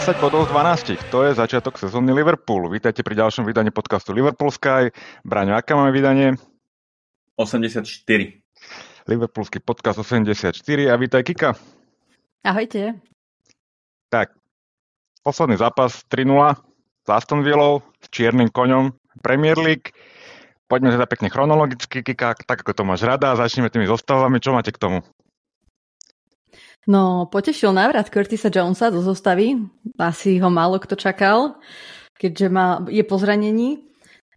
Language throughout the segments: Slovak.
10 bodov z 12. To je začiatok sezóny Liverpoolu. Vítajte pri ďalšom vydaní podcastu Liverpool Sky. Braňo, aké máme vydanie? 84. Liverpoolský podcast 84 a vítaj Kika. Ahojte. Tak, posledný zápas 3-0 s Aston Villou, s čiernym koňom Premier League. Poďme teda pekne chronologicky, Kika, tak ako to máš rada. Začneme tými zostavami. Čo máte k tomu? No, potešil návrat Curtisa Jonesa do zostavy. Asi ho málo kto čakal, keďže má, je po zranení.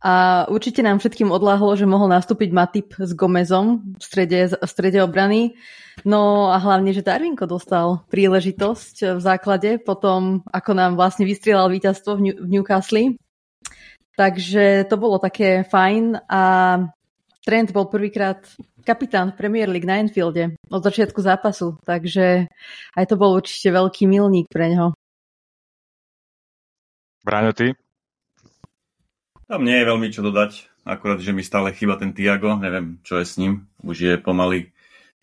A určite nám všetkým odláhlo, že mohol nastúpiť Matip s Gomezom v strede, v strede obrany. No a hlavne, že Darwinko dostal príležitosť v základe potom, ako nám vlastne vystrieľal víťazstvo v, New- v Newcastle. Takže to bolo také fajn a Trent bol prvýkrát kapitán v Premier League na Enfielde od začiatku zápasu, takže aj to bol určite veľký milník pre neho. Bráňo, ty? Tam nie je veľmi čo dodať, akurát, že mi stále chýba ten Tiago, neviem, čo je s ním. Už je pomaly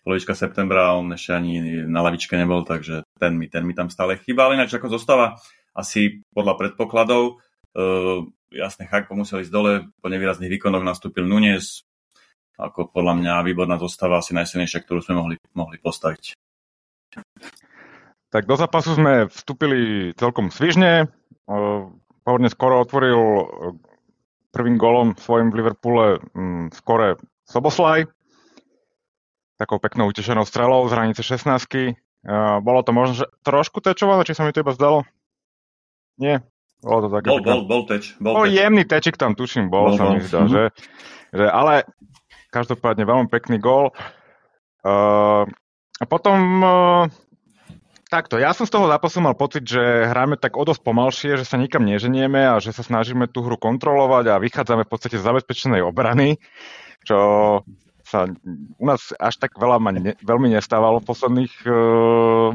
polovička septembra a on ešte ani na lavičke nebol, takže ten mi, ten mi tam stále chýba, ale ináč ako zostáva asi podľa predpokladov. Uh, jasne, Chakpo musel ísť dole, po nevýrazných výkonoch nastúpil Nunes, ako podľa mňa výborná zostava, asi najsilnejšia, ktorú sme mohli, mohli postaviť. Tak do zápasu sme vstúpili celkom svižne. Pôvodne skoro otvoril prvým golom svojim v Liverpoole mm, skore Soboslaj. Takou peknou utešenou strelou z hranice 16 Bolo to možno, že trošku tečované, či sa mi to iba zdalo? Nie. Bolo to také... Bol, bol, bol teč. Bol, bol teč. jemný tečik tam, tuším, bol, bol sa mi zdá, že, že, ale Každopádne veľmi pekný gól. Uh, a potom uh, takto, ja som z toho zápasu mal pocit, že hráme tak o dosť pomalšie, že sa nikam neženieme a že sa snažíme tú hru kontrolovať a vychádzame v podstate z zabezpečenej obrany, čo sa u nás až tak veľa ma ne, veľmi nestávalo v posledných, uh,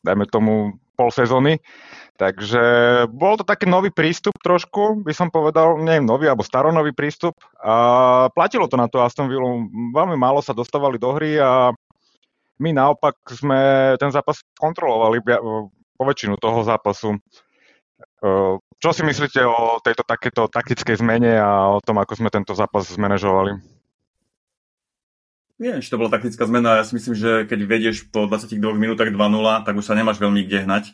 dajme tomu, pol sezóny. Takže bol to taký nový prístup trošku, by som povedal, neviem, nový alebo staronový prístup. A platilo to na to Aston Villa. Veľmi málo sa dostávali do hry a my naopak sme ten zápas kontrolovali po väčšinu toho zápasu. Čo si myslíte o tejto takéto taktickej zmene a o tom, ako sme tento zápas zmanéžovali? Nie, či to bola taktická zmena. Ja si myslím, že keď vedieš po 22 minútach 2-0, tak už sa nemáš veľmi kde hnať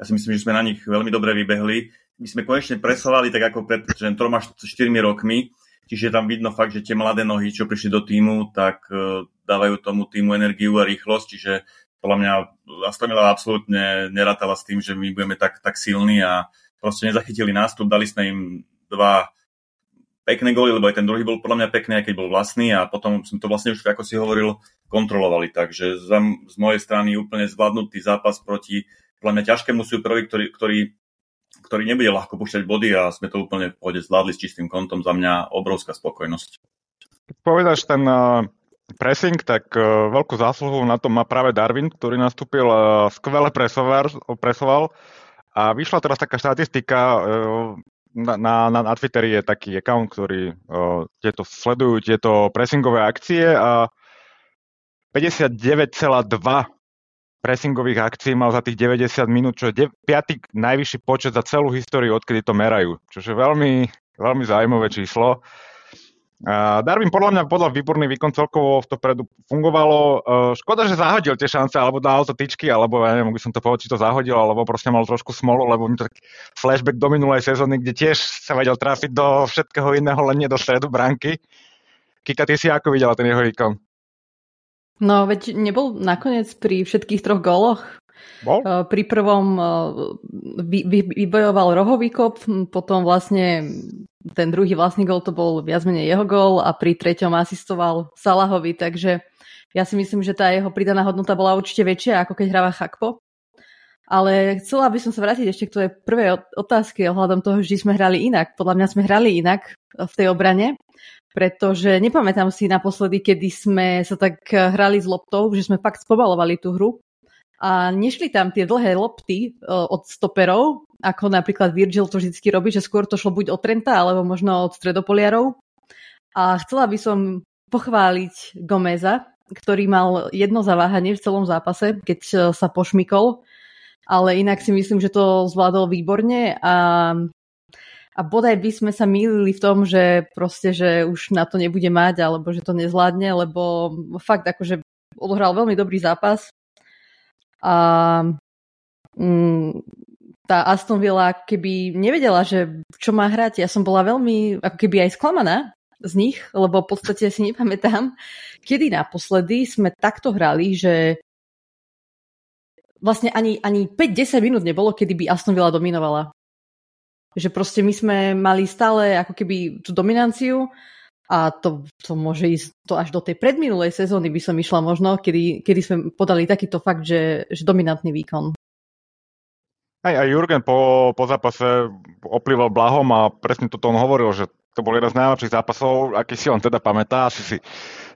ja si myslím, že sme na nich veľmi dobre vybehli. My sme konečne presovali tak ako pred 3-4 rokmi, čiže tam vidno fakt, že tie mladé nohy, čo prišli do týmu, tak uh, dávajú tomu týmu energiu a rýchlosť, čiže podľa mňa Aston Villa absolútne nerátala s tým, že my budeme tak, tak silní a proste nezachytili nástup, dali sme im dva pekné góly, lebo aj ten druhý bol podľa mňa pekný, aj keď bol vlastný a potom sme to vlastne už, ako si hovoril, kontrolovali. Takže z, z mojej strany úplne zvládnutý zápas proti podľa mňa ťažkému súperovi, ktorý, ktorý, ktorý nebude ľahko púšťať body a sme to úplne v pohode zvládli s čistým kontom. Za mňa obrovská spokojnosť. Keď povedáš ten uh, pressing, tak uh, veľkú zásluhu na tom má práve Darwin, ktorý nastúpil uh, skvele presoval a vyšla teraz taká štatistika, na, na, na Twitteri je taký account, ktorý uh, tieto sledujú, tieto pressingové akcie a 59,2 pressingových akcií mal za tých 90 minút, čo je 5. najvyšší počet za celú históriu, odkedy to merajú. Čo je veľmi, veľmi zaujímavé číslo. Darwin podľa mňa podľa výborný výkon celkovo v to predu fungovalo. Uh, škoda, že zahodil tie šance, alebo dal to tyčky, alebo ja neviem, by som to povedal, či to zahodil, alebo proste mal trošku smolu, lebo mi to tak flashback do minulej sezóny, kde tiež sa vedel trafiť do všetkého iného, len nie do stredu bránky. Kika, ty si ako videla ten jeho výkon? No, veď nebol nakoniec pri všetkých troch góloch. Bol? Eh, pri prvom vy, vybojoval rohový kop, potom vlastne ten druhý vlastný gól to bol viac menej jeho gól a pri treťom asistoval Salahovi, takže ja si myslím, že tá jeho pridaná hodnota bola určite väčšia, ako keď hráva Chakpo. Ale chcela by som sa vrátiť ešte k tvojej prvej otázke ohľadom toho, že sme hrali inak. Podľa mňa sme hrali inak v tej obrane pretože nepamätám si naposledy, kedy sme sa tak hrali s loptou, že sme fakt spomalovali tú hru a nešli tam tie dlhé lopty uh, od stoperov, ako napríklad Virgil to vždy robí, že skôr to šlo buď od Trenta, alebo možno od stredopoliarov. A chcela by som pochváliť Gomeza, ktorý mal jedno zaváhanie v celom zápase, keď sa pošmykol ale inak si myslím, že to zvládol výborne a a bodaj by sme sa mýlili v tom, že proste, že už na to nebude mať, alebo že to nezvládne, lebo fakt akože odohral veľmi dobrý zápas a mm, tá Aston Villa, keby nevedela, že čo má hrať, ja som bola veľmi ako keby aj sklamaná z nich, lebo v podstate si nepamätám, kedy naposledy sme takto hrali, že vlastne ani, ani 5-10 minút nebolo, kedy by Aston Villa dominovala. Že proste my sme mali stále ako keby tú dominanciu a to, to môže ísť to až do tej predminulej sezóny by som išla možno, kedy, kedy sme podali takýto fakt, že, že dominantný výkon. Aj, aj Jurgen po, po zápase oplýval blahom a presne toto on hovoril, že to bol jeden z najlepších zápasov, aký si on teda pamätá, asi si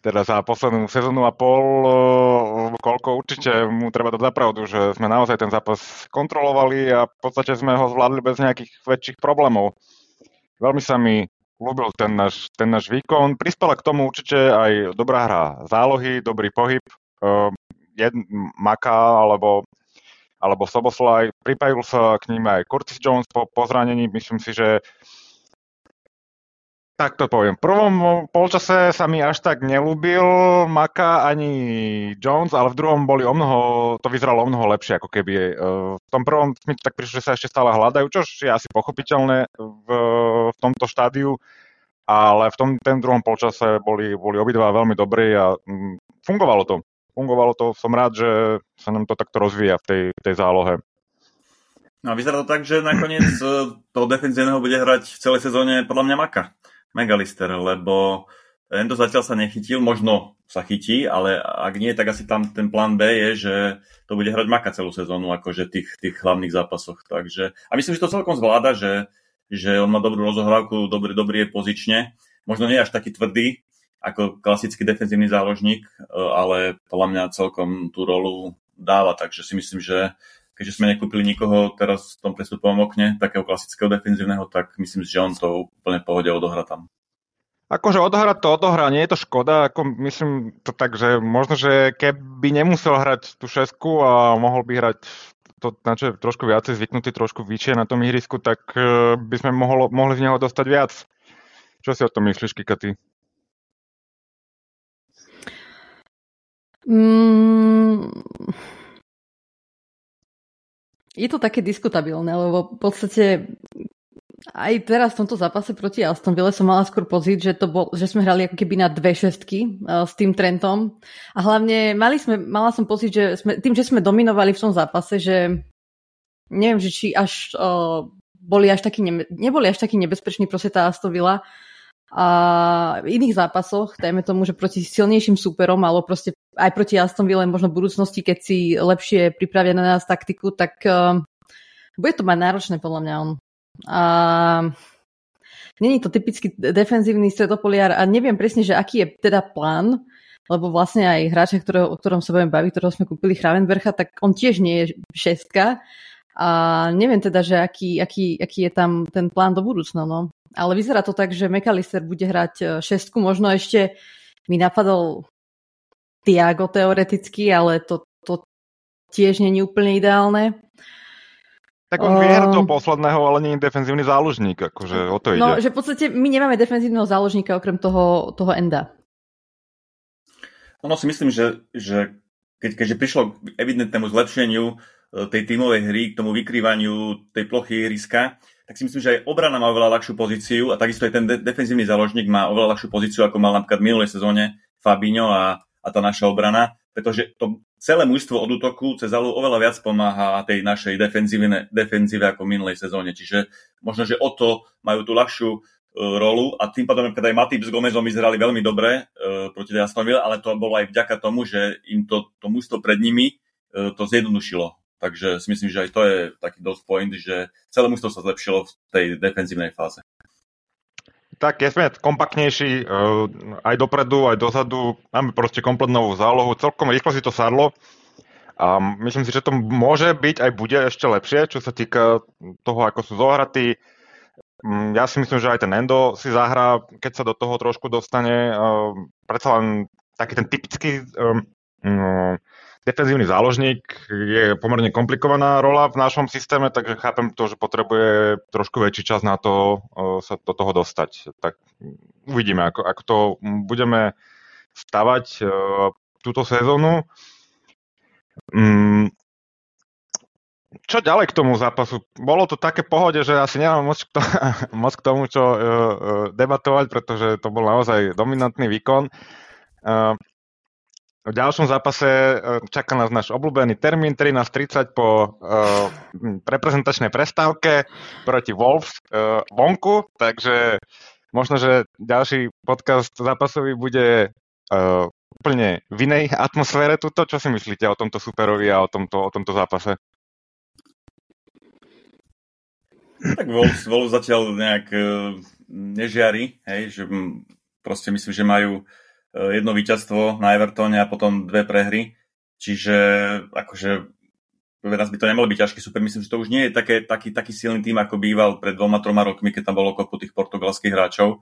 teda za poslednú sezónu a pol, eh, koľko určite mu treba dať zapravdu, že sme naozaj ten zápas kontrolovali a v podstate sme ho zvládli bez nejakých väčších problémov. Veľmi sa mi ľúbil ten náš, ten náš výkon. Prispela k tomu určite aj dobrá hra zálohy, dobrý pohyb, uh, jed, Maka alebo, alebo Soboslaj. Pripájil sa k ním aj Curtis Jones po, po zranení. Myslím si, že tak to poviem. V prvom polčase sa mi až tak nelúbil Maka ani Jones, ale v druhom boli o mnoho, to vyzeralo o mnoho lepšie, ako keby. E, v tom prvom mi tak prišlo, že sa ešte stále hľadajú, čo je asi pochopiteľné v, v tomto štádiu, ale v tom ten druhom polčase boli, boli obidva veľmi dobrí a mm, fungovalo to. Fungovalo to, som rád, že sa nám to takto rozvíja v tej, tej zálohe. No a vyzerá to tak, že nakoniec e, toho defenzívneho bude hrať v celej sezóne podľa mňa Maka. Megalister, lebo Endo zatiaľ sa nechytil, možno sa chytí, ale ak nie, tak asi tam ten plán B je, že to bude hrať Maka celú sezónu, akože tých, tých hlavných zápasoch. Takže, a myslím, že to celkom zvláda, že, že on má dobrú rozohrávku, dobrý, dobrý je pozične. Možno nie až taký tvrdý, ako klasický defenzívny záložník, ale podľa mňa celkom tú rolu dáva, takže si myslím, že keďže sme nekúpili nikoho teraz v tom prestupovom okne, takého klasického defenzívneho, tak myslím, že on to úplne pohode odohra tam. Akože odohrať to odohrá, nie je to škoda, ako myslím to tak, že možno, že keby nemusel hrať tú šesku a mohol by hrať to, na čo je trošku viacej zvyknutý, trošku vyššie na tom ihrisku, tak e, by sme mohlo, mohli z neho dostať viac. Čo si o tom myslíš, Kika, ty? Mm, je to také diskutabilné, lebo v podstate aj teraz v tomto zápase proti Aston Ville som mala skôr pocit, že, to bol, že sme hrali ako keby na dve šestky uh, s tým Trentom. A hlavne mali sme, mala som pocit, že sme, tým, že sme dominovali v tom zápase, že neviem, že či až uh, boli až taký, neboli až taký nebezpeční proste tá Aston Villa, a v iných zápasoch, dajme tomu, že proti silnejším súperom, alebo proste aj proti Aston Villa možno v budúcnosti, keď si lepšie pripravia na nás taktiku, tak uh, bude to mať náročné podľa mňa on. A Není to typický defenzívny stredopoliar a neviem presne, že aký je teda plán, lebo vlastne aj hráča, ktorého, o ktorom sa budem baviť, ktorého sme kúpili Chravenbercha, tak on tiež nie je šestka a neviem teda, že aký, aký, aký je tam ten plán do budúcna. No ale vyzerá to tak, že McAllister bude hrať e, šestku, možno ešte mi napadol Tiago teoreticky, ale to, to tiež není úplne ideálne. Tak on vyhra toho posledného, ale nie je defenzívny záložník, akože o to no, ide. No, že v podstate my nemáme defenzívneho záložníka okrem toho, toho Enda. Ono si myslím, že, že keď, keďže prišlo k evidentnému zlepšeniu e, tej tímovej hry, k tomu vykrývaniu tej plochy ihriska, tak si myslím, že aj obrana má oveľa ľahšiu pozíciu a takisto aj ten de- defenzívny záložník má oveľa ľahšiu pozíciu, ako mal napríklad v minulej sezóne Fabinho a, a tá naša obrana, pretože to celé mužstvo od útoku cez oveľa viac pomáha tej našej defenzíve, defenzíve ako minulej sezóne. Čiže možno, že o to majú tú ľahšiu uh, rolu a tým pádom, keď aj Matip s Gomezom vyzerali veľmi dobre uh, proti Astonville, ale to bolo aj vďaka tomu, že im to, to mužstvo pred nimi uh, to zjednodušilo Takže si myslím, že aj to je taký dosť point, že celé mužstvo sa zlepšilo v tej defenzívnej fáze. Tak, keď sme kompaktnejší uh, aj dopredu, aj dozadu, máme proste kompletnú zálohu, celkom rýchlo si to sadlo a myslím si, že to môže byť aj bude ešte lepšie, čo sa týka toho, ako sú zohratí. Mm, ja si myslím, že aj ten Endo si zahrá, keď sa do toho trošku dostane. Uh, predsa len taký ten typický um, defenzívny záložník je pomerne komplikovaná rola v našom systéme, takže chápem to, že potrebuje trošku väčší čas na to sa do toho dostať. Tak uvidíme, ako, ako to budeme stavať túto sezónu. Mm, čo ďalej k tomu zápasu? Bolo to také pohode, že asi nemám moc k, to, moc k tomu, čo uh, debatovať, pretože to bol naozaj dominantný výkon. V ďalšom zápase uh, čaká nás náš obľúbený termín 13.30 po uh, reprezentačnej prestávke proti Wolves uh, vonku, takže možno, že ďalší podcast zápasový bude uh, úplne v inej atmosfére tuto. Čo si myslíte o tomto superovi a o tomto, o tomto zápase? Tak Wolves, Wolves zatiaľ nejak uh, nežiari, hej, že proste myslím, že majú uh, jedno víťazstvo na Evertone a potom dve prehry, čiže akože raz by to nemalo byť ťažký super, myslím, že to už nie je také, taký, taký silný tým, ako býval pred dvoma, troma rokmi, keď tam bolo kopu tých portugalských hráčov.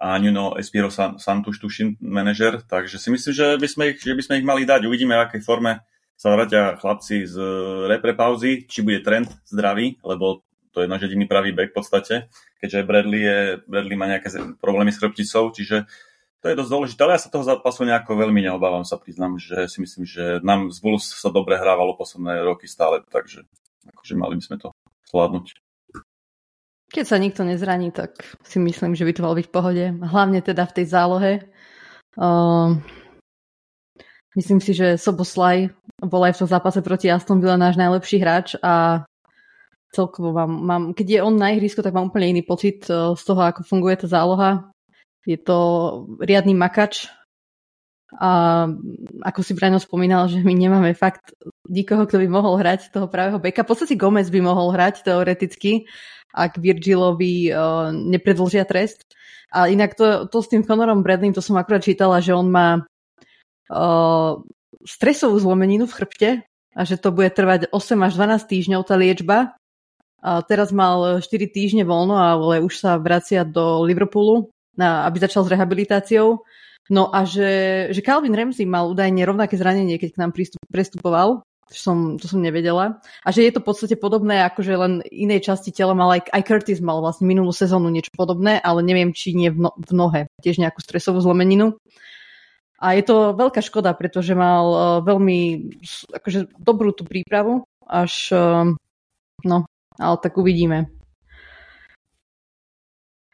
A Nuno Espiro Santuš, tuším, manažer, takže si myslím, že by, sme ich, že by sme ich mali dať. Uvidíme, v akej forme sa vrátia chlapci z repre pauzy, či bude trend zdravý, lebo to je náš jediný pravý back v podstate, keďže Bradley, je, Bradley má nejaké problémy s chrbticou, čiže to je dosť dôležité, ale ja sa toho zápasu nejako veľmi neobávam, sa priznám, že si myslím, že nám z Wolves sa dobre hrávalo posledné roky stále, takže akože mali by sme to zvládnuť. Keď sa nikto nezraní, tak si myslím, že by to malo byť v pohode. Hlavne teda v tej zálohe. Uh, myslím si, že Soboslaj bol aj v tom zápase proti Aston Villa náš najlepší hráč a celkovo mám, mám, keď je on na ihrisku, tak mám úplne iný pocit eh, z toho, ako funguje tá záloha. Je to riadny makač a ako si Braňo spomínal, že my nemáme fakt nikoho, kto by mohol hrať toho pravého beka. V podstate Gomez by mohol hrať teoreticky, ak Virgilovi uh, nepredlžia trest. A inak to, to s tým Conorom Bradleym, to som akurát čítala, že on má uh, stresovú zlomeninu v chrbte a že to bude trvať 8 až 12 týždňov tá liečba a teraz mal 4 týždne voľno, ale už sa vracia do Liverpoolu, na, aby začal s rehabilitáciou. No a že, že Calvin Ramsey mal údajne rovnaké zranenie, keď k nám prestupoval, som, to som nevedela. A že je to v podstate podobné, ako že len inej časti tela mal aj, aj Curtis mal vlastne minulú sezónu niečo podobné, ale neviem, či nie v, no, v nohe, tiež nejakú stresovú zlomeninu. A je to veľká škoda, pretože mal uh, veľmi akože, dobrú tú prípravu, až uh, no, ale tak uvidíme.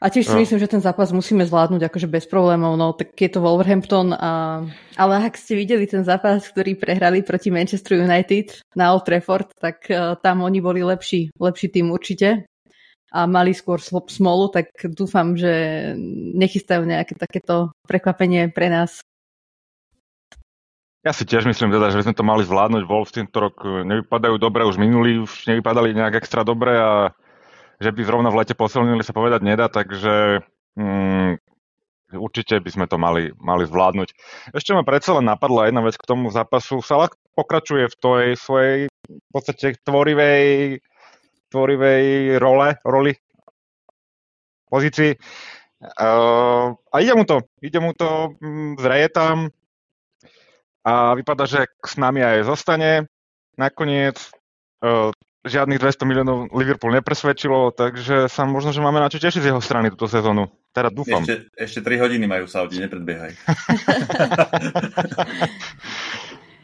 A tiež si no. myslím, že ten zápas musíme zvládnuť akože bez problémov, no tak je to Wolverhampton. A... Ale ak ste videli ten zápas, ktorý prehrali proti Manchester United na Old Trafford, tak uh, tam oni boli lepší, lepší tým určite a mali skôr smolu, tak dúfam, že nechystajú nejaké takéto prekvapenie pre nás. Ja si tiež myslím teda, že sme to mali zvládnuť. Wolves tento rok e, nevypadajú dobre, už minulí už nevypadali nejak extra dobre a že by zrovna v lete posilnili sa povedať nedá, takže mm, určite by sme to mali, mali zvládnuť. Ešte ma predsa len napadla jedna vec k tomu zápasu. Salah pokračuje v tej svojej v podstate tvorivej, tvorivej role, roli, pozícii. Uh, a ide mu to, ide mu to, mm, zreje tam, a vypadá, že s nami aj zostane. Nakoniec uh, žiadnych 200 miliónov Liverpool nepresvedčilo, takže sa možno, že máme na čo tešiť z jeho strany túto sezónu. Teda dúfam. Ešte, ešte 3 hodiny majú Saudi, nepredbiehaj.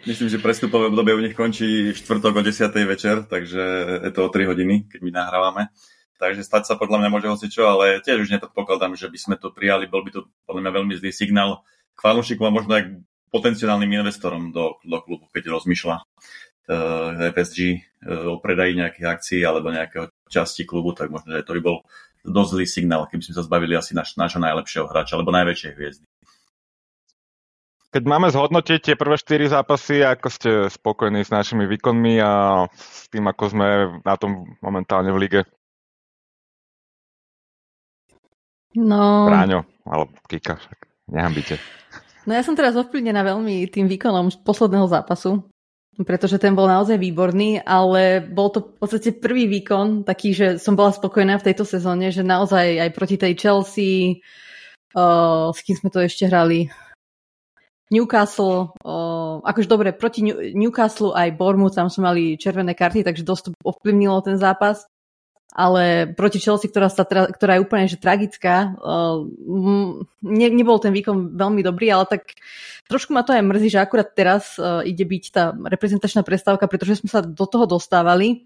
Myslím, že prestupové obdobie u nich končí štvrtok o 10. večer, takže je to o 3 hodiny, keď my nahrávame. Takže stať sa podľa mňa môže hoci čo, ale tiež už nepredpokladám, že by sme to prijali. Bol by to podľa mňa veľmi zlý signál k fanúšikom a možno aj potenciálnym investorom do, do klubu, keď rozmýšľa FSG uh, o predaji nejakých akcií alebo nejakého časti klubu, tak možno, že to by bol dosť zlý signál, keby sme sa zbavili asi naš, nášho najlepšieho hráča alebo najväčšej hviezdy. Keď máme zhodnotiť tie prvé 4 zápasy, ako ste spokojní s našimi výkonmi a s tým, ako sme na tom momentálne v lige? No... Bráňo, alebo Kika, nehambite. No ja som teraz ovplyvnená veľmi tým výkonom posledného zápasu, pretože ten bol naozaj výborný, ale bol to v podstate prvý výkon taký, že som bola spokojná v tejto sezóne, že naozaj aj proti tej Chelsea, uh, s kým sme to ešte hrali, Newcastle, uh, akože dobre, proti Newcastle aj Bournemouth tam sme mali červené karty, takže dosť ovplyvnilo ten zápas. Ale proti Chelsea, ktorá, sa, ktorá je úplne že tragická, uh, ne, nebol ten výkon veľmi dobrý, ale tak trošku ma to aj mrzí, že akurát teraz uh, ide byť tá reprezentačná prestávka, pretože sme sa do toho dostávali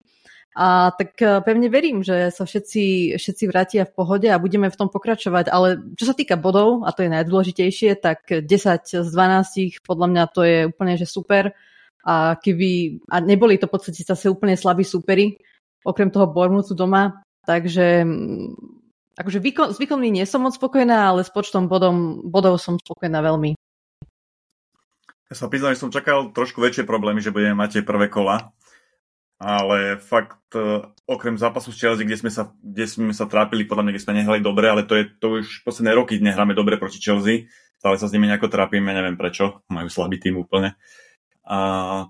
a tak e, pevne verím, že sa všetci, všetci vrátia v pohode a budeme v tom pokračovať. Ale čo sa týka bodov, a to je najdôležitejšie, tak 10 z 12 podľa mňa to je úplne že super. A keby, a neboli to v podstate zase úplne slabí súperi, okrem toho Bormutu doma, takže akože výkon, s výkonmi nie som moc spokojná, ale s počtom bodom, bodov som spokojná veľmi. Ja sa priznám, že som čakal trošku väčšie problémy, že budeme mať tie prvé kola, ale fakt uh, okrem zápasu s Chelsea, kde sme sa, kde sme sa trápili, podľa mňa, kde sme nehrali dobre, ale to je to už posledné roky nehráme dobre proti Chelsea, stále sa s nimi nejako trápime, neviem prečo, majú slabý tým úplne. A,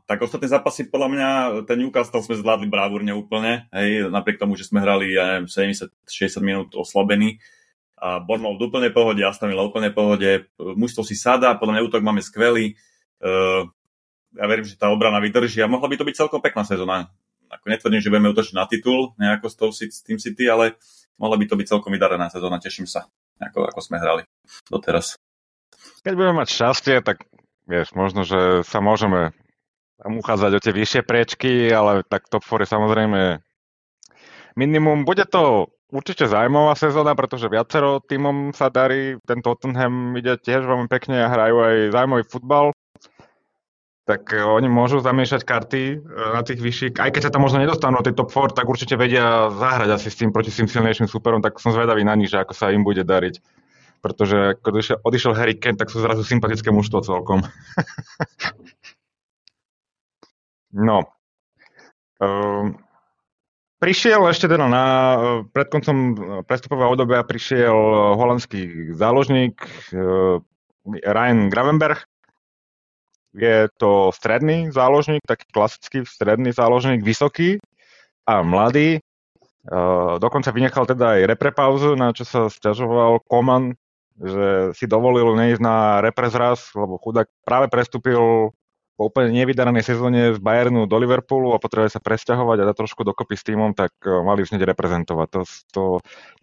tak ostatné zápasy, podľa mňa, ten Newcastle sme zvládli bravúrne úplne, hej, napriek tomu, že sme hrali, ja neviem, 70-60 minút oslabení. A v úplnej pohode, Aston Villa úplnej pohode, mužstvo si sada, podľa mňa útok máme skvelý. Uh, ja verím, že tá obrana vydrží a mohla by to byť celkom pekná sezóna. Ako netvrdím, že budeme útočiť na titul nejako s, tou, s tým City, ale mohla by to byť celkom vydarená sezóna. Teším sa, ako, ako sme hrali doteraz. Keď budeme mať šťastie, tak vieš, možno, že sa môžeme tam uchádzať o tie vyššie priečky, ale tak top 4 je samozrejme minimum. Bude to určite zaujímavá sezóna, pretože viacero týmom sa darí. Ten Tottenham ide tiež veľmi pekne a hrajú aj zaujímavý futbal tak e, oni môžu zamiešať karty e, na tých vyšších, aj keď sa tam možno nedostanú do tej top 4, tak určite vedia zahrať asi s tým proti tým silnejším superom, tak som zvedavý na nich, že ako sa im bude dariť. Pretože keď odišiel, Harry Kane, tak sú zrazu sympatické mužstvo celkom. no. Um, prišiel ešte teda na, pred koncom prestupového obdobia prišiel holandský záložník uh, Ryan Gravenberg, je to stredný záložník, taký klasický stredný záložník, vysoký a mladý. Uh, dokonca vynechal teda aj reprepauzu, na čo sa stiažoval Koman, že si dovolil neísť na reprezraz, lebo chudák práve prestúpil po úplne nevydarenej sezóne z Bayernu do Liverpoolu a potrebuje sa presťahovať a dať trošku dokopy s týmom, tak uh, mali už hneď reprezentovať. To, to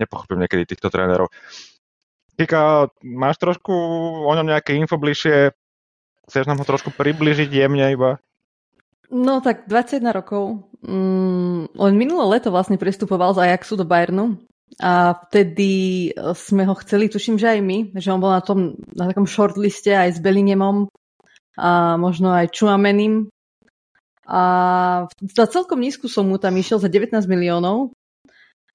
nepochopím niekedy týchto trénerov. Kika, máš trošku o ňom nejaké info bližšie? Chceš nám ho trošku približiť jemne iba? No tak 21 rokov. Mm, len minulé leto vlastne prestupoval z Ajaxu do Bayernu a vtedy sme ho chceli, tuším, že aj my, že on bol na, tom, na takom shortliste aj s Bellinghamom a možno aj Chuamenim. A za celkom nízku som mu tam išiel za 19 miliónov,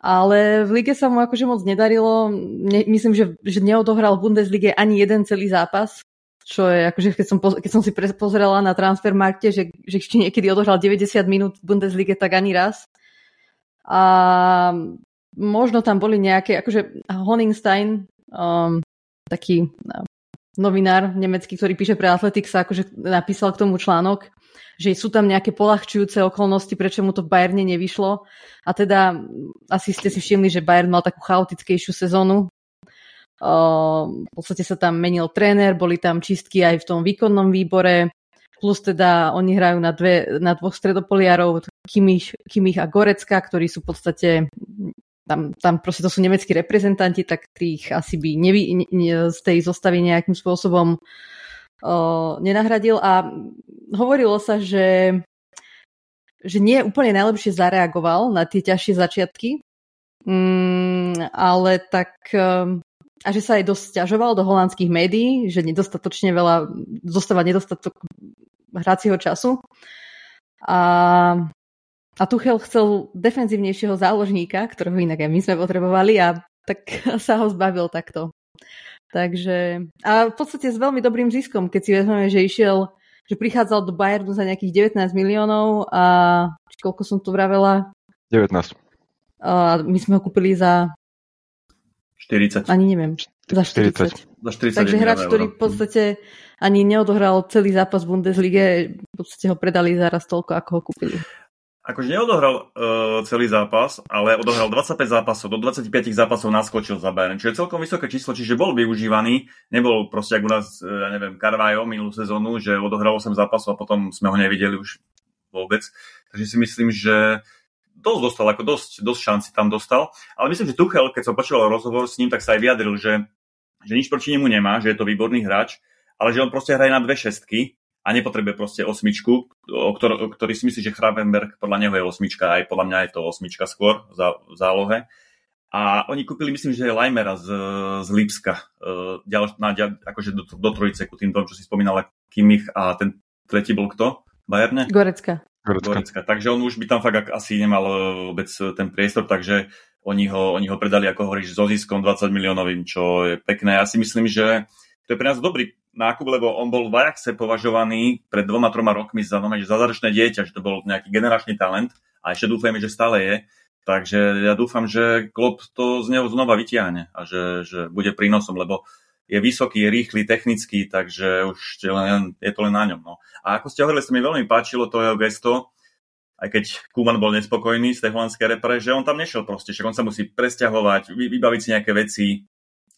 ale v lige sa mu akože moc nedarilo. Ne, myslím, že, že neodohral v Bundeslige ani jeden celý zápas čo je, akože keď som, keď som si pozerala na Transfermarkte, že, že ešte niekedy odohral 90 minút v Bundeslige, tak ani raz. A možno tam boli nejaké, akože Honingstein, um, taký no, novinár nemecký, ktorý píše pre Athletics, akože napísal k tomu článok, že sú tam nejaké polahčujúce okolnosti, prečo mu to v Bayerne nevyšlo. A teda asi ste si všimli, že Bayern mal takú chaotickejšiu sezónu v podstate sa tam menil tréner, boli tam čistky aj v tom výkonnom výbore, plus teda oni hrajú na, dve, na dvoch stredopoliarov, Kimich, Kimich a Gorecka, ktorí sú v podstate tam, tam proste to sú nemeckí reprezentanti, tak tých asi by nevy, ne, z tej zostavy nejakým spôsobom uh, nenahradil a hovorilo sa, že že nie úplne najlepšie zareagoval na tie ťažšie začiatky, mm, ale tak a že sa aj dosť ťažoval do holandských médií, že nedostatočne veľa, zostáva nedostatok hracieho času. A, a Tuchel chcel defenzívnejšieho záložníka, ktorého inak aj my sme potrebovali a tak sa ho zbavil takto. Takže, a v podstate s veľmi dobrým ziskom, keď si vezmeme, že išiel, že prichádzal do Bayernu za nejakých 19 miliónov a koľko som tu vravela? 19. A my sme ho kúpili za 40. Ani neviem. Za 40. 40. Za 40 Takže hráč, ktorý v podstate ani neodohral celý zápas v Bundeslige, v podstate ho predali zaraz toľko, ako ho kúpili. Akože neodohral uh, celý zápas, ale odohral 25 zápasov, do 25 zápasov naskočil za Bayern, čo je celkom vysoké číslo, čiže bol využívaný, nebol proste ako u nás, uh, ja neviem, Carvajo minulú sezónu, že odohral 8 zápasov a potom sme ho nevideli už vôbec. Takže si myslím, že dosť dostal, ako dosť, dosť šanci tam dostal. Ale myslím, že Tuchel, keď som počúval rozhovor s ním, tak sa aj vyjadril, že, že nič proti nemu nemá, že je to výborný hráč, ale že on proste hraje na dve šestky a nepotrebuje proste osmičku, o, ktor- o ktorý si myslí, že Hravenberg podľa neho je osmička, aj podľa mňa je to osmička skôr za, v zálohe. A oni kúpili, myslím, že je Lajmera z, z Lipska, uh, ďal, na, ďal, akože do, do trojice ku tým tom, čo si spomínala Kimich a ten tretí bol kto? Bajerne? Gorecka. Gorecka. Gorecka. Takže on už by tam fakt asi nemal e, vôbec ten priestor, takže oni ho, oni ho predali, ako hovoríš, so ziskom 20 miliónovým, čo je pekné. Ja si myslím, že to je pre nás dobrý nákup, lebo on bol v Ajaxe považovaný pred dvoma, troma rokmi za, no, že zázračné dieťa, že to bol nejaký generačný talent a ešte dúfajme, že stále je. Takže ja dúfam, že Klopp to z neho znova vytiahne a že, že bude prínosom, lebo je vysoký, je rýchly, technický, takže už len, je to len na ňom. No. A ako ste hovorili, sa mi veľmi páčilo to jeho gesto, aj keď Kuman bol nespokojný z tej holandskej repre, že on tam nešiel proste, že on sa musí presťahovať, vybaviť si nejaké veci,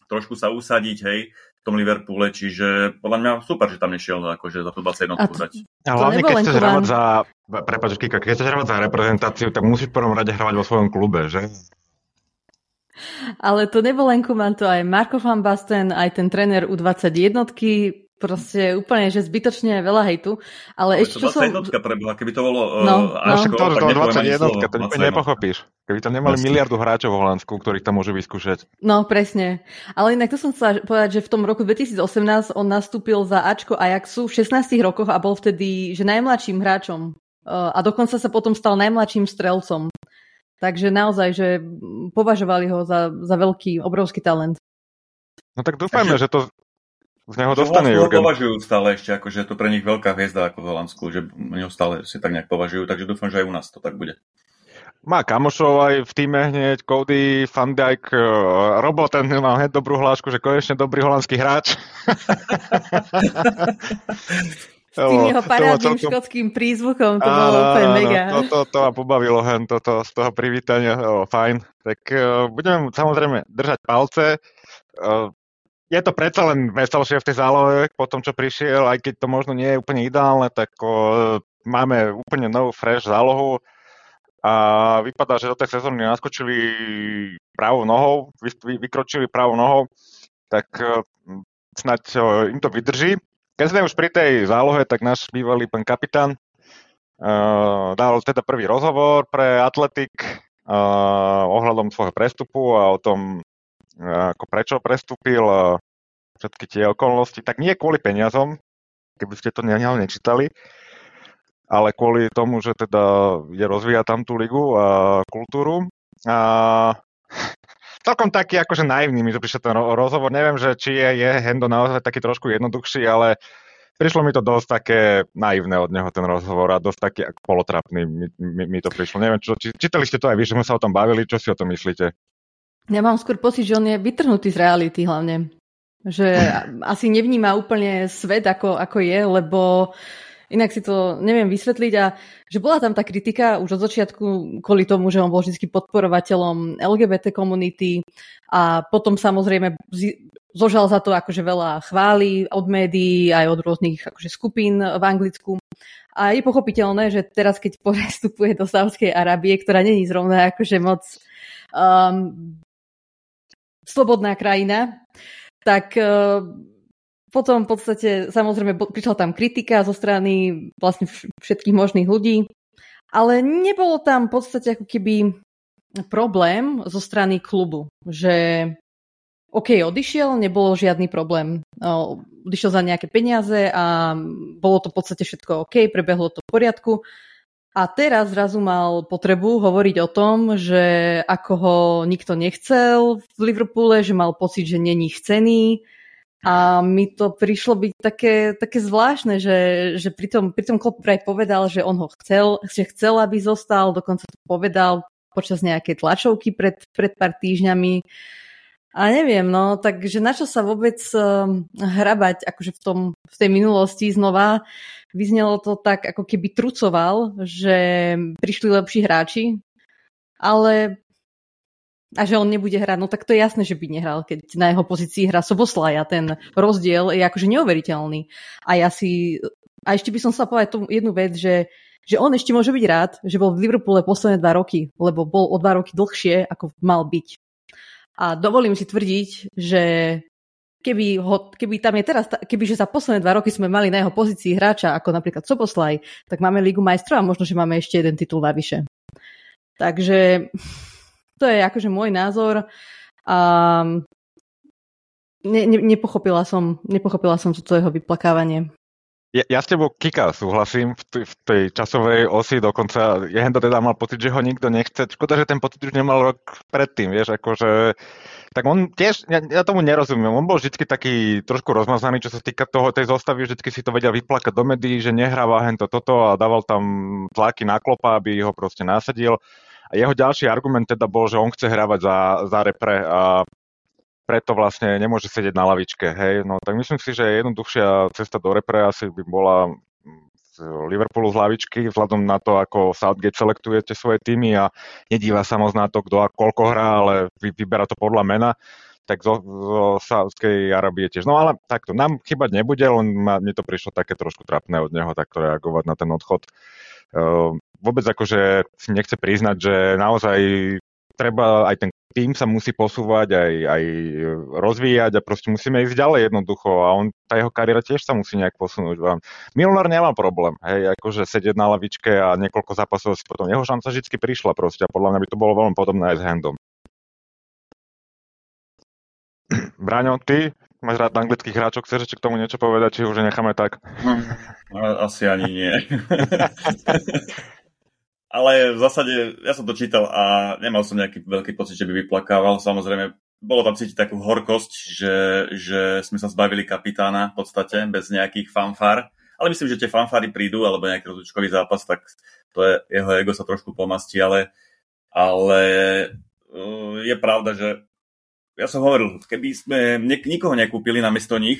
trošku sa usadiť, hej, tom Liverpoole, čiže podľa mňa super, že tam nešiel akože za tú 21 hrať. A hlavne, keď chceš hravať za, prepáč, Kika, keď chceš hravať za reprezentáciu, tak musíš v prvom rade hravať vo svojom klube, že? Ale to nebol len Kuman, to aj Marko van Basten, aj ten tréner U21 proste úplne, že zbytočne veľa hejtu. Ale, ale ešte čo som... preboha, keby to bolo... No, uh, no. to, to, to 21, to nepochopíš. Keby tam nemali Jasne. miliardu hráčov v Holandsku, ktorých tam môže vyskúšať. No, presne. Ale inak to som chcela povedať, že v tom roku 2018 on nastúpil za Ačko Ajaxu v 16 rokoch a bol vtedy že najmladším hráčom. Uh, a dokonca sa potom stal najmladším strelcom. Takže naozaj, že považovali ho za, za veľký, obrovský talent. No tak dúfajme, že to z neho dostane Jurgen. považujú stále ešte, ako, že je to pre nich veľká hviezda ako v Holandsku, že neho stále si tak nejak považujú, takže dúfam, že aj u nás to tak bude. Má kamošov aj v týme hneď, Cody, Van Dijk, uh, Robo, ten má hneď dobrú hlášku, že konečne dobrý holandský hráč. S tým jeho parádnym škótským prízvukom, to bolo úplne mega. To, to, to ma pobavilo hen, to, to, z toho privítania, o, fajn. Tak uh, budeme samozrejme držať palce. Uh, je to predsa len veselšie v tej zálohe. Po tom, čo prišiel, aj keď to možno nie je úplne ideálne, tak o, máme úplne novú fresh zálohu. A vypadá, že do tej sezóny naskočili pravou nohou, vy, vy, vykročili pravou nohou, tak o, snať o, im to vydrží. Keď sme už pri tej zálohe, tak náš bývalý pán kapitán uh, dal teda prvý rozhovor pre Atletik ohľadom svojho prestupu a o tom, ako prečo prestúpil a všetky tie okolnosti, tak nie kvôli peniazom, keby ste to neho nečítali, ale kvôli tomu, že teda je rozvíja tam tú ligu a kultúru. A celkom taký akože naivný mi to prišiel ten rozhovor. Neviem, že či je, je Hendo naozaj taký trošku jednoduchší, ale prišlo mi to dosť také naivné od neho ten rozhovor a dosť taký polotrapný mi, mi, mi to prišlo. Neviem, čo, či, čítali ste to aj vy, že sme sa o tom bavili, čo si o tom myslíte? Ja mám skôr pocit, že on je vytrhnutý z reality hlavne. Že asi nevníma úplne svet, ako, ako je, lebo inak si to neviem vysvetliť. A že bola tam tá kritika už od začiatku kvôli tomu, že on bol vždy podporovateľom LGBT komunity a potom samozrejme zožal za to akože veľa chvály od médií, aj od rôznych akože skupín v Anglicku. A je pochopiteľné, že teraz, keď prestupuje do Sávskej Arábie, ktorá není zrovna akože moc um, slobodná krajina, tak uh, potom v podstate samozrejme prišla tam kritika zo strany vlastne všetkých možných ľudí, ale nebolo tam v podstate ako keby problém zo strany klubu, že OK, odišiel, nebolo žiadny problém. Odišiel za nejaké peniaze a bolo to v podstate všetko OK, prebehlo to v poriadku. A teraz zrazu mal potrebu hovoriť o tom, že ako ho nikto nechcel v Liverpoole, že mal pocit, že není chcený. A mi to prišlo byť také, také zvláštne, že, že pri tom, pri Klopp vraj povedal, že on ho chcel, že chcel, aby zostal, dokonca to povedal počas nejakej tlačovky pred, pred pár týždňami. A neviem, no, takže na čo sa vôbec uh, hrabať akože v, tom, v tej minulosti znova, vyznelo to tak, ako keby trucoval, že prišli lepší hráči, ale a že on nebude hrať, no tak to je jasné, že by nehral, keď na jeho pozícii hrá Soboslaj a ten rozdiel je akože neuveriteľný. A ja si, a ešte by som sa povedať tú jednu vec, že že on ešte môže byť rád, že bol v Liverpoole posledné dva roky, lebo bol o dva roky dlhšie, ako mal byť. A dovolím si tvrdiť, že keby, ho, keby tam je teraz, keby že za posledné dva roky sme mali na jeho pozícii hráča, ako napríklad Soboslaj, tak máme Ligu majstrov a možno, že máme ešte jeden titul navyše. Takže to je akože môj názor. A ne, ne, nepochopila som, nepochopila som toto jeho vyplakávanie ja, ja s tebou Kika súhlasím v, t- v tej časovej osi, dokonca to teda mal pocit, že ho nikto nechce. Škoda, že ten pocit už nemal rok predtým, vieš, akože tak on tiež, ja, ja tomu nerozumiem, on bol vždy taký trošku rozmazaný, čo sa týka toho, tej zostavy, vždy si to vedel vyplakať do médií, že nehráva hento toto a dával tam tlaky na klopa, aby ho proste nasadil. A jeho ďalší argument teda bol, že on chce hrávať za, za repre a preto vlastne nemôže sedieť na lavičke, hej. No tak myslím si, že jednoduchšia cesta do repre asi by bola z Liverpoolu z lavičky, vzhľadom na to, ako Southgate selektujete svoje týmy a nedíva sa moc na to, kto a koľko hrá, ale vy, vyberá to podľa mena tak zo, zo Sávskej Arabie tiež. No ale takto, nám chybať nebude, len ma, mne to prišlo také trošku trapné od neho takto reagovať na ten odchod. Uh, vôbec akože si nechce priznať, že naozaj treba aj ten tým sa musí posúvať, aj, aj rozvíjať a proste musíme ísť ďalej jednoducho a on, tá jeho kariéra tiež sa musí nejak posunúť vám. Milner nemá problém, hej, akože sedieť na lavičke a niekoľko zápasov si potom, jeho šanca vždy prišla proste a podľa mňa by to bolo veľmi podobné aj s Handom. Braňo, ty máš rád anglických hráčov, chceš ešte k tomu niečo povedať, či už necháme tak? Hm, asi ani nie. Ale v zásade, ja som to čítal a nemal som nejaký veľký pocit, že by vyplakával. Samozrejme, bolo tam cítiť takú horkosť, že, že sme sa zbavili kapitána v podstate, bez nejakých fanfár. Ale myslím, že tie fanfáry prídu, alebo nejaký rozličkový zápas, tak to je, jeho ego sa trošku pomastí, ale, ale uh, je pravda, že ja som hovoril, keby sme nik- nikoho nekúpili namiesto nich,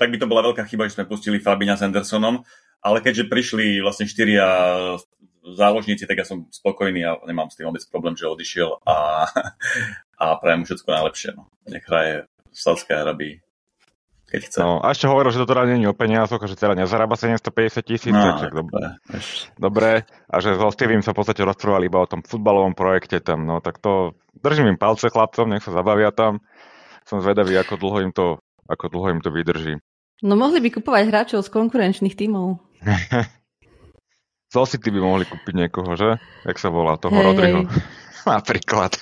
tak by to bola veľká chyba, že sme pustili Fabina s Andersonom, ale keďže prišli vlastne štyria záložníci, tak ja som spokojný a nemám s tým vôbec problém, že odišiel a, a prajem mu všetko najlepšie. No. Nech hraje v Sádskej Arabii keď chce. No, a ešte hovoril, že to teda není o peniazoch že teda nezarába 750 tisíc, no, takže dobre. dobre. A že so Stevem sa v podstate rozprávali iba o tom futbalovom projekte tam, no tak to držím im palce chlapcom, nech sa zabavia tam. Som zvedavý, ako dlho im to, ako dlho im to vydrží. No mohli by kupovať hráčov z konkurenčných tímov. Z City by mohli kúpiť niekoho, že? Jak sa volá, toho hey, Rodriho. Hey. Napríklad.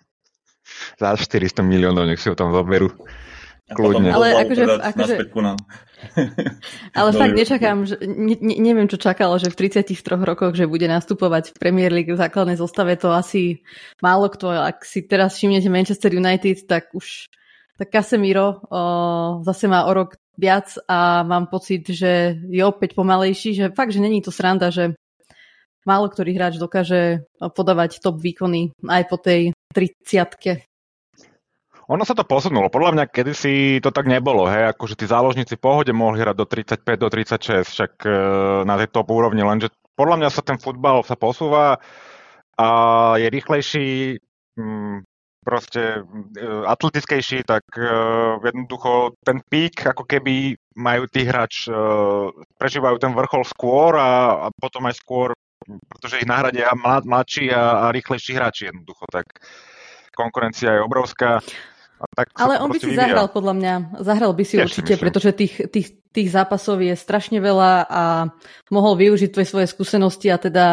Za 400 miliónov, nech si ho tam zoberú. Kľudne. Ale akože, akože, ale fakt nečakám, že, ne, neviem, čo čakalo, že v 33 rokoch, že bude nastupovať v Premier League v základnej zostave, to asi málo kto. Ak si teraz všimnete Manchester United, tak už tak Casemiro o, zase má o rok viac a mám pocit, že je opäť pomalejší, že fakt, že není to sranda, že málo ktorý hráč dokáže podávať top výkony aj po tej 30 ono sa to posunulo. Podľa mňa kedysi to tak nebolo, hej, akože tí záložníci v pohode mohli hrať do 35, do 36, však e, na tej top úrovni, lenže podľa mňa sa ten futbal sa posúva a je rýchlejší, mm, proste e, atletickejší, tak e, jednoducho ten pík, ako keby majú tí hráč, e, prežívajú ten vrchol skôr a, a potom aj skôr, pretože ich nahradia mlad, mladší a, a rýchlejší hráči jednoducho, tak konkurencia je obrovská. A tak Ale on by si vyvíja. zahral, podľa mňa. Zahral by si ja určite, si pretože tých, tých, tých zápasov je strašne veľa a mohol využiť tvoje svoje skúsenosti a teda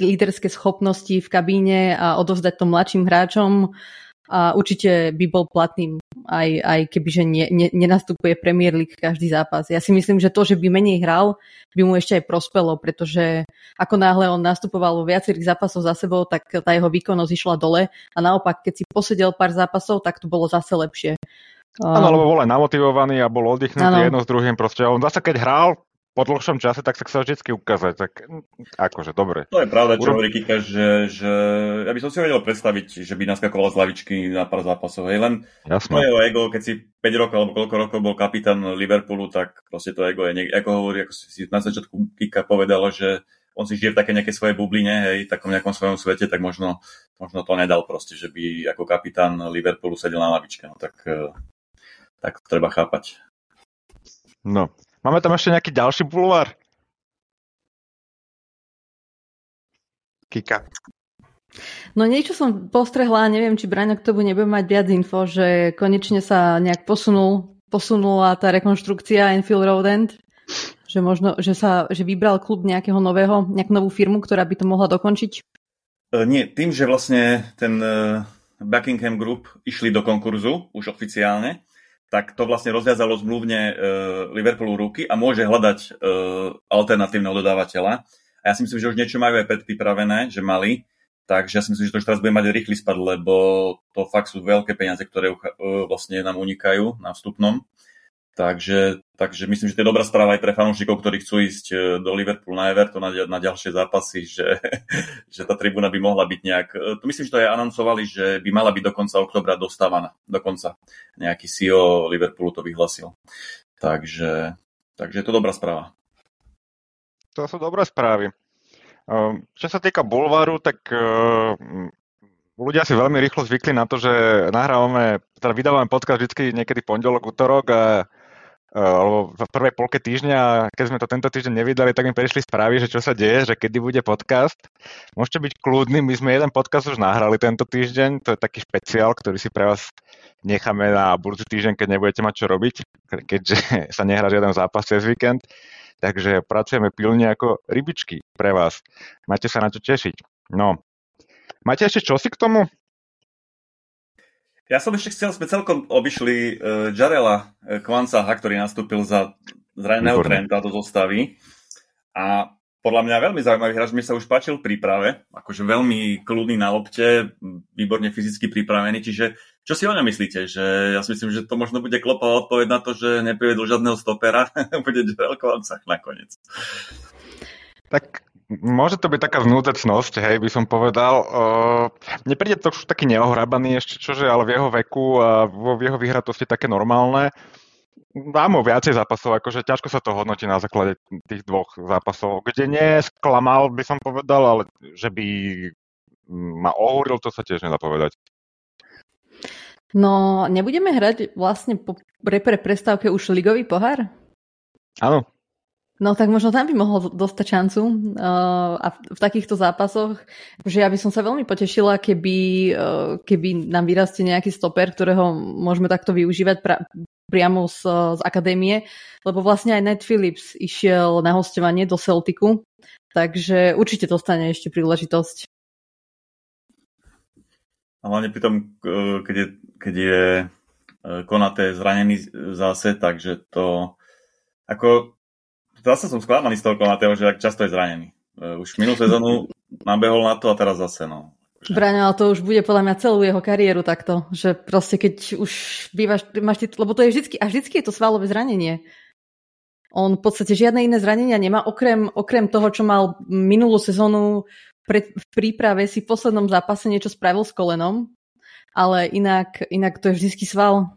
líderské schopnosti v kabíne a odovzdať to mladším hráčom a určite by bol platným, aj, aj kebyže ne, ne, nenastupuje Premier League každý zápas. Ja si myslím, že to, že by menej hral, by mu ešte aj prospelo, pretože ako náhle on nastupoval vo viacerých zápasoch za sebou, tak tá jeho výkonnosť išla dole a naopak, keď si posedel pár zápasov, tak to bolo zase lepšie. Áno, lebo bol aj namotivovaný a bol oddychnutý ano. jedno s druhým. Proste on zase keď hral, po dlhšom čase, tak sa chcel vždy ukázať. Tak akože, dobre. To je pravda, čo hovorí Kika, že, že ja by som si vedel predstaviť, že by naskakoval z lavičky na pár zápasov. Hej, len Jasné. to jeho ego, keď si 5 rokov alebo koľko rokov bol kapitán Liverpoolu, tak proste to ego je, niek- ako hovorí, ako si na začiatku Kika povedala, že on si žije v také nejakej svojej bubline, hej, takom nejakom svojom svete, tak možno, možno to nedal proste, že by ako kapitán Liverpoolu sedel na lavičke. No tak, eh, tak treba chápať. No, Máme tam ešte nejaký ďalší bulvár? Kika. No niečo som postrehla, neviem, či Braňo k tomu nebude mať viac info, že konečne sa nejak posunul, posunula tá rekonštrukcia Enfield Road End, že možno, že sa, že vybral klub nejakého nového, nejakú novú firmu, ktorá by to mohla dokončiť? Uh, nie, tým, že vlastne ten uh, Buckingham Group išli do konkurzu už oficiálne, tak to vlastne rozviazalo zmluvne uh, Liverpoolu ruky a môže hľadať uh, alternatívneho dodávateľa. A ja si myslím, že už niečo majú aj predpripravené, že mali. Takže ja si myslím, že to už teraz bude mať rýchly spad, lebo to fakt sú veľké peniaze, ktoré uh, vlastne nám unikajú na vstupnom. Takže, takže myslím, že to je dobrá správa aj pre fanúšikov, ktorí chcú ísť e, do Liverpoolu na Everton na, na ďalšie zápasy, že, že tá tribúna by mohla byť nejak... To myslím, že to aj anoncovali, že by mala byť do konca oktobra dostávaná. Dokonca nejaký CEO Liverpoolu to vyhlasil. Takže, takže je to dobrá správa. To sú dobré správy. Ehm, čo sa týka Bulvaru, tak ehm, ľudia si veľmi rýchlo zvykli na to, že nahrávame, teda vydávame podcast vždy niekedy pondelok, útorok a alebo v prvej polke týždňa, keď sme to tento týždeň nevydali, tak mi prišli správy, že čo sa deje, že kedy bude podcast. Môžete byť kľudní, my sme jeden podcast už nahrali tento týždeň, to je taký špeciál, ktorý si pre vás necháme na budúci týždeň, keď nebudete mať čo robiť, keďže sa nehrá žiaden zápas cez víkend. Takže pracujeme pilne ako rybičky pre vás. Máte sa na čo tešiť. No. Máte ešte čosi k tomu? Ja som ešte chcel, sme celkom obišli uh, Jarela uh, Kvancaha, ktorý nastúpil za zraneného Trenta do zostavy. A podľa mňa veľmi zaujímavý hráč, mi sa už páčil v príprave, akože veľmi kľudný na lopte, výborne fyzicky pripravený, čiže čo si o ňom myslíte? Že ja si myslím, že to možno bude klopová odpoveď na to, že neprivedol žiadneho stopera, bude Jarel Kvancach nakoniec. Tak Môže to byť taká vnúcecnosť, hej, by som povedal. Uh, mne príde to už taký neohrabaný ešte, čože, ale v jeho veku a vo jeho vyhratosti také normálne. Dám mu viacej zápasov, akože ťažko sa to hodnotí na základe tých dvoch zápasov, kde nie sklamal, by som povedal, ale že by ma ohúril, to sa tiež nedá povedať. No, nebudeme hrať vlastne po repre prestávke už ligový pohár? Áno, No tak možno tam by mohol dostať šancu uh, a v, takýchto zápasoch, že ja by som sa veľmi potešila, keby, uh, keby nám vyrastie nejaký stoper, ktorého môžeme takto využívať pra, priamo z, z akadémie, lebo vlastne aj Ned Phillips išiel na hostovanie do Celticu, takže určite dostane ešte príležitosť. A hlavne pri tom, uh, keď je, keď je Konaté zranený zase, takže to ako zase som sklamaný z toho Konateho, že tak často je zranený. E, už minulú sezónu nabehol na to a teraz zase, no. Braňo, ale to už bude podľa mňa celú jeho kariéru takto, že proste keď už bývaš, máš, lebo to je vždycky, a vždycky je to svalové zranenie. On v podstate žiadne iné zranenia nemá, okrem, okrem toho, čo mal minulú sezónu pred, v príprave si v poslednom zápase niečo spravil s kolenom, ale inak, inak to je vždycky sval.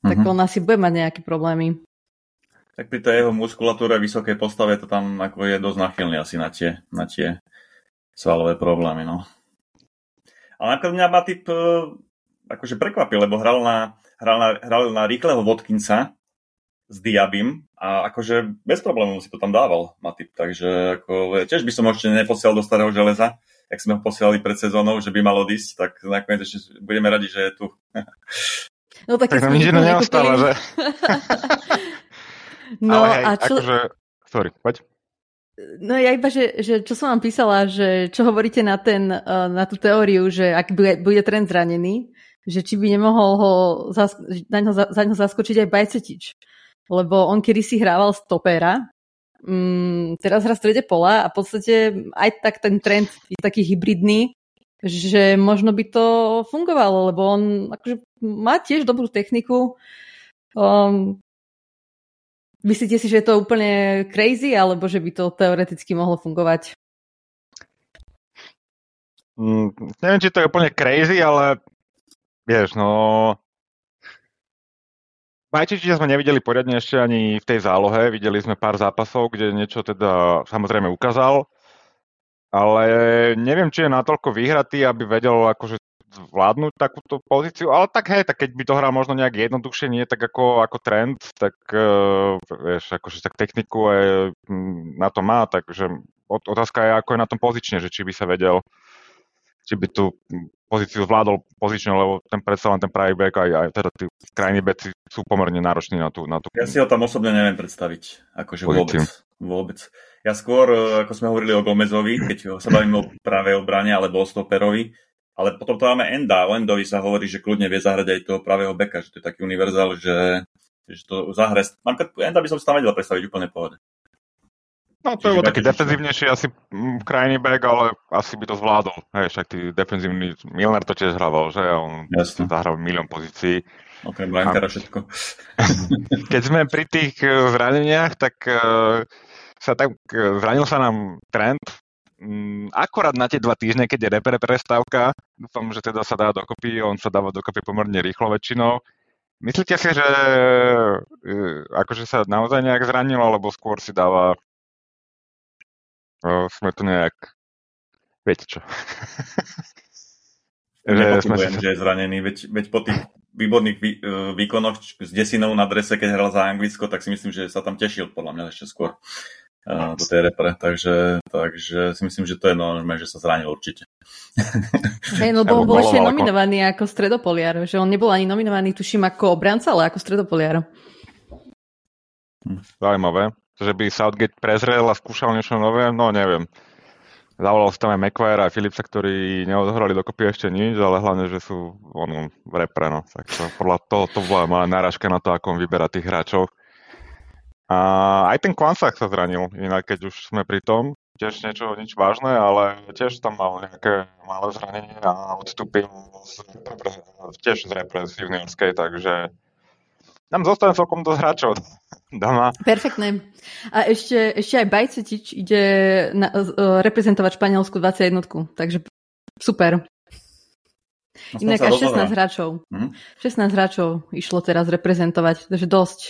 Tak mm-hmm. on asi bude mať nejaké problémy tak pri tej jeho muskulatúre, vysokej postave to tam ako je dosť nachylný asi na tie, na tie svalové problémy. No. Ale napríklad mňa Matip e, akože prekvapil, lebo hral na, hral na, hral na rýchleho Vodkinca s Diabim a akože bez problémov si to tam dával Matip, takže ako, tiež by som ešte neposielal do starého železa, jak sme ho posielali pred sezónou, že by mal odísť, tak nakoniec ešte budeme radi, že je tu. No tak, tak nám nič neostáva, že? No Ale hej, a čo... Akože... Sorry, poď. No ja iba, že, že čo som vám písala, že čo hovoríte na, ten, eh, na tú teóriu, že ak bude, bude trend zranený, že či by nemohol ho na ňo, za ňo zaskočiť aj Bajcetič. Lebo on kedy si hrával stopera, mm, teraz hrá strede pola a v podstate aj tak ten trend je taký hybridný, že možno by to fungovalo, lebo on akože má tiež dobrú techniku, um, Myslíte si, že je to úplne crazy, alebo že by to teoreticky mohlo fungovať? Mm, neviem, či to je úplne crazy, ale vieš, no... Bajčičiča sme nevideli poriadne ešte ani v tej zálohe. Videli sme pár zápasov, kde niečo teda samozrejme ukázal. Ale neviem, či je natoľko vyhratý, aby vedel akože zvládnuť takúto pozíciu, ale tak hej, tak keď by to hral možno nejak jednoduchšie, nie tak ako, ako trend, tak uh, vieš, akože tak techniku aj na to má, takže otázka je, ako je na tom pozične, že či by sa vedel, či by tú pozíciu zvládol pozične, lebo ten predsa len ten pravý back aj, aj teda tí krajní beci sú pomerne nároční na tú, na tú Ja si ho tam osobne neviem predstaviť, akože pozíciu. vôbec. Vôbec. Ja skôr, e, ako sme hovorili o Gomezovi, keď sa bavíme o práve obrane alebo o stoperovi, ale potom to máme Enda. O Endovi sa hovorí, že kľudne vie zahrať aj toho pravého beka, že to je taký univerzál, že, že to zahre. Enda by som si tam vedel predstaviť úplne pohode. No to je taký defenzívnejší asi v krajný back, ale asi by to zvládol. Hej, však tí defenzívny, Milner to tiež hrával, že? On Jasne. zahral milión pozícií. Okrem Blankara a... všetko. Keď sme pri tých eh, zraneniach, tak uh, sa tak, uh, zranil sa nám trend mm, akorát na tie dva týždne, keď je repre prestávka, dúfam, že teda sa dá dokopy, on sa dáva dokopy pomerne rýchlo väčšinou. Myslíte si, že e, akože sa naozaj nejak zranil, alebo skôr si dáva e, sme tu nejak viete čo. že sme si... že je zranený, veď, veď po tých výborných vý, e, výkonoch s desinou na drese, keď hral za Anglicko, tak si myslím, že sa tam tešil podľa mňa ešte skôr do tej repre, takže, takže si myslím, že to je normálne, že sa zranil určite. Hej, no bol, bol ešte nominovaný ako stredopoliar, že on nebol ani nominovaný, tuším, ako obranca, ale ako stredopoliar. Hm, zaujímavé. Že by Southgate prezrel a skúšal niečo nové, no neviem. Zavolal sa tam aj McQuire a Philipsa, ktorí neodohrali dokopy ešte nič, ale hlavne, že sú on, v repre, no. Tak to, podľa toho to bola malá náražka na to, ako on vyberá tých hráčov. A aj ten Kvansach sa zranil, inak keď už sme pri tom, tiež niečo, nič vážne, ale tiež tam mal nejaké malé zranenie a odstúpil z, tiež z repre z juniorskej, takže nám zostane celkom dosť hráčov doma. Perfektné. A ešte, ešte aj Bajcetič ide na, uh, reprezentovať Španielsku 21, takže super. No, Inak až 16 hráčov. Hm? 16 hráčov išlo teraz reprezentovať, takže dosť.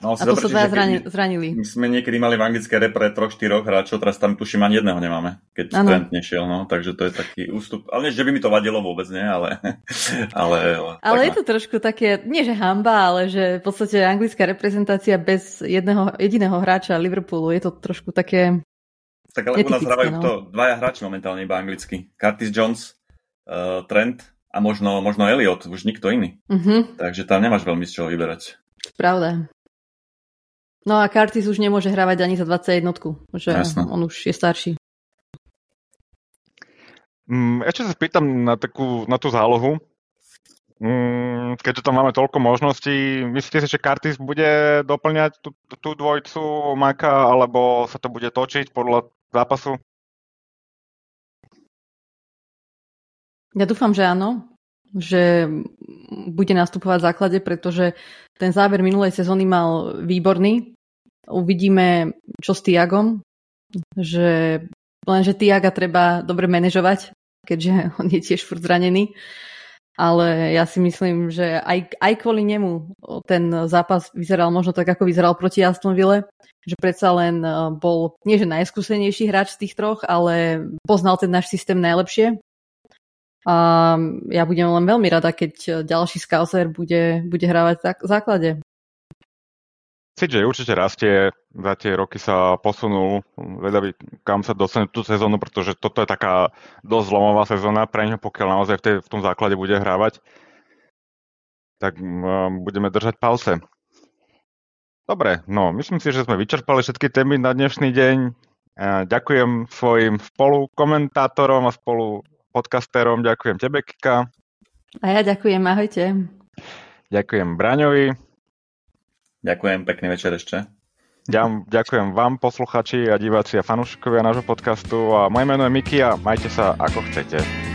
No, a to sa teda zrani- zranili. My sme niekedy mali v anglické repre troch, štyroch hráčov, teraz tam tuším ani jedného nemáme, keď ano. Trent nešiel, no, takže to je taký ústup. Ale nie, že by mi to vadilo vôbec, nie, ale... ale, ale je to trošku také, nie že hamba, ale že v podstate anglická reprezentácia bez jedného, jediného hráča Liverpoolu, je to trošku také... Tak ale u nás hrávajú no. to dvaja hráči momentálne iba anglicky. Curtis Jones, uh, Trent a možno, možno Elliot, už nikto iný. Uh-huh. Takže tam nemáš veľmi z čoho vyberať. Pravda. No a Curtis už nemôže hravať ani za 21, že Jasne. on už je starší. Mm, ešte sa spýtam na, takú, na tú zálohu. Mm, keďže tam máme toľko možností, myslíte si, že Curtis bude doplňať tú, tú dvojcu Maka, alebo sa to bude točiť podľa zápasu? Ja dúfam, že áno, že bude nastupovať v základe, pretože ten záber minulej sezóny mal výborný. Uvidíme, čo s Tiagom, že lenže Tiaga treba dobre manažovať, keďže on je tiež furt zranený. Ale ja si myslím, že aj, aj kvôli nemu ten zápas vyzeral možno tak, ako vyzeral proti Aston Ville, že predsa len e, bol nie že najskúsenejší hráč z tých troch, ale poznal ten náš systém najlepšie a ja budem len veľmi rada, keď ďalší Scouser bude, bude hrávať v základe. CJ určite rastie, za tie roky sa posunul, vedavý, kam sa dostane tú sezónu, pretože toto je taká dosť zlomová sezóna pre ňo, pokiaľ naozaj v, tej, v tom základe bude hrávať. Tak um, budeme držať palce. Dobre, no myslím si, že sme vyčerpali všetky témy na dnešný deň. Ďakujem svojim spolukomentátorom a spolu podcasterom. Ďakujem tebe, Kika. A ja ďakujem, ahojte. Ďakujem Braňovi. Ďakujem, pekný večer ešte. Ďakujem vám, posluchači a diváci a fanúšikovia nášho podcastu. A moje meno je Miki a majte sa ako chcete.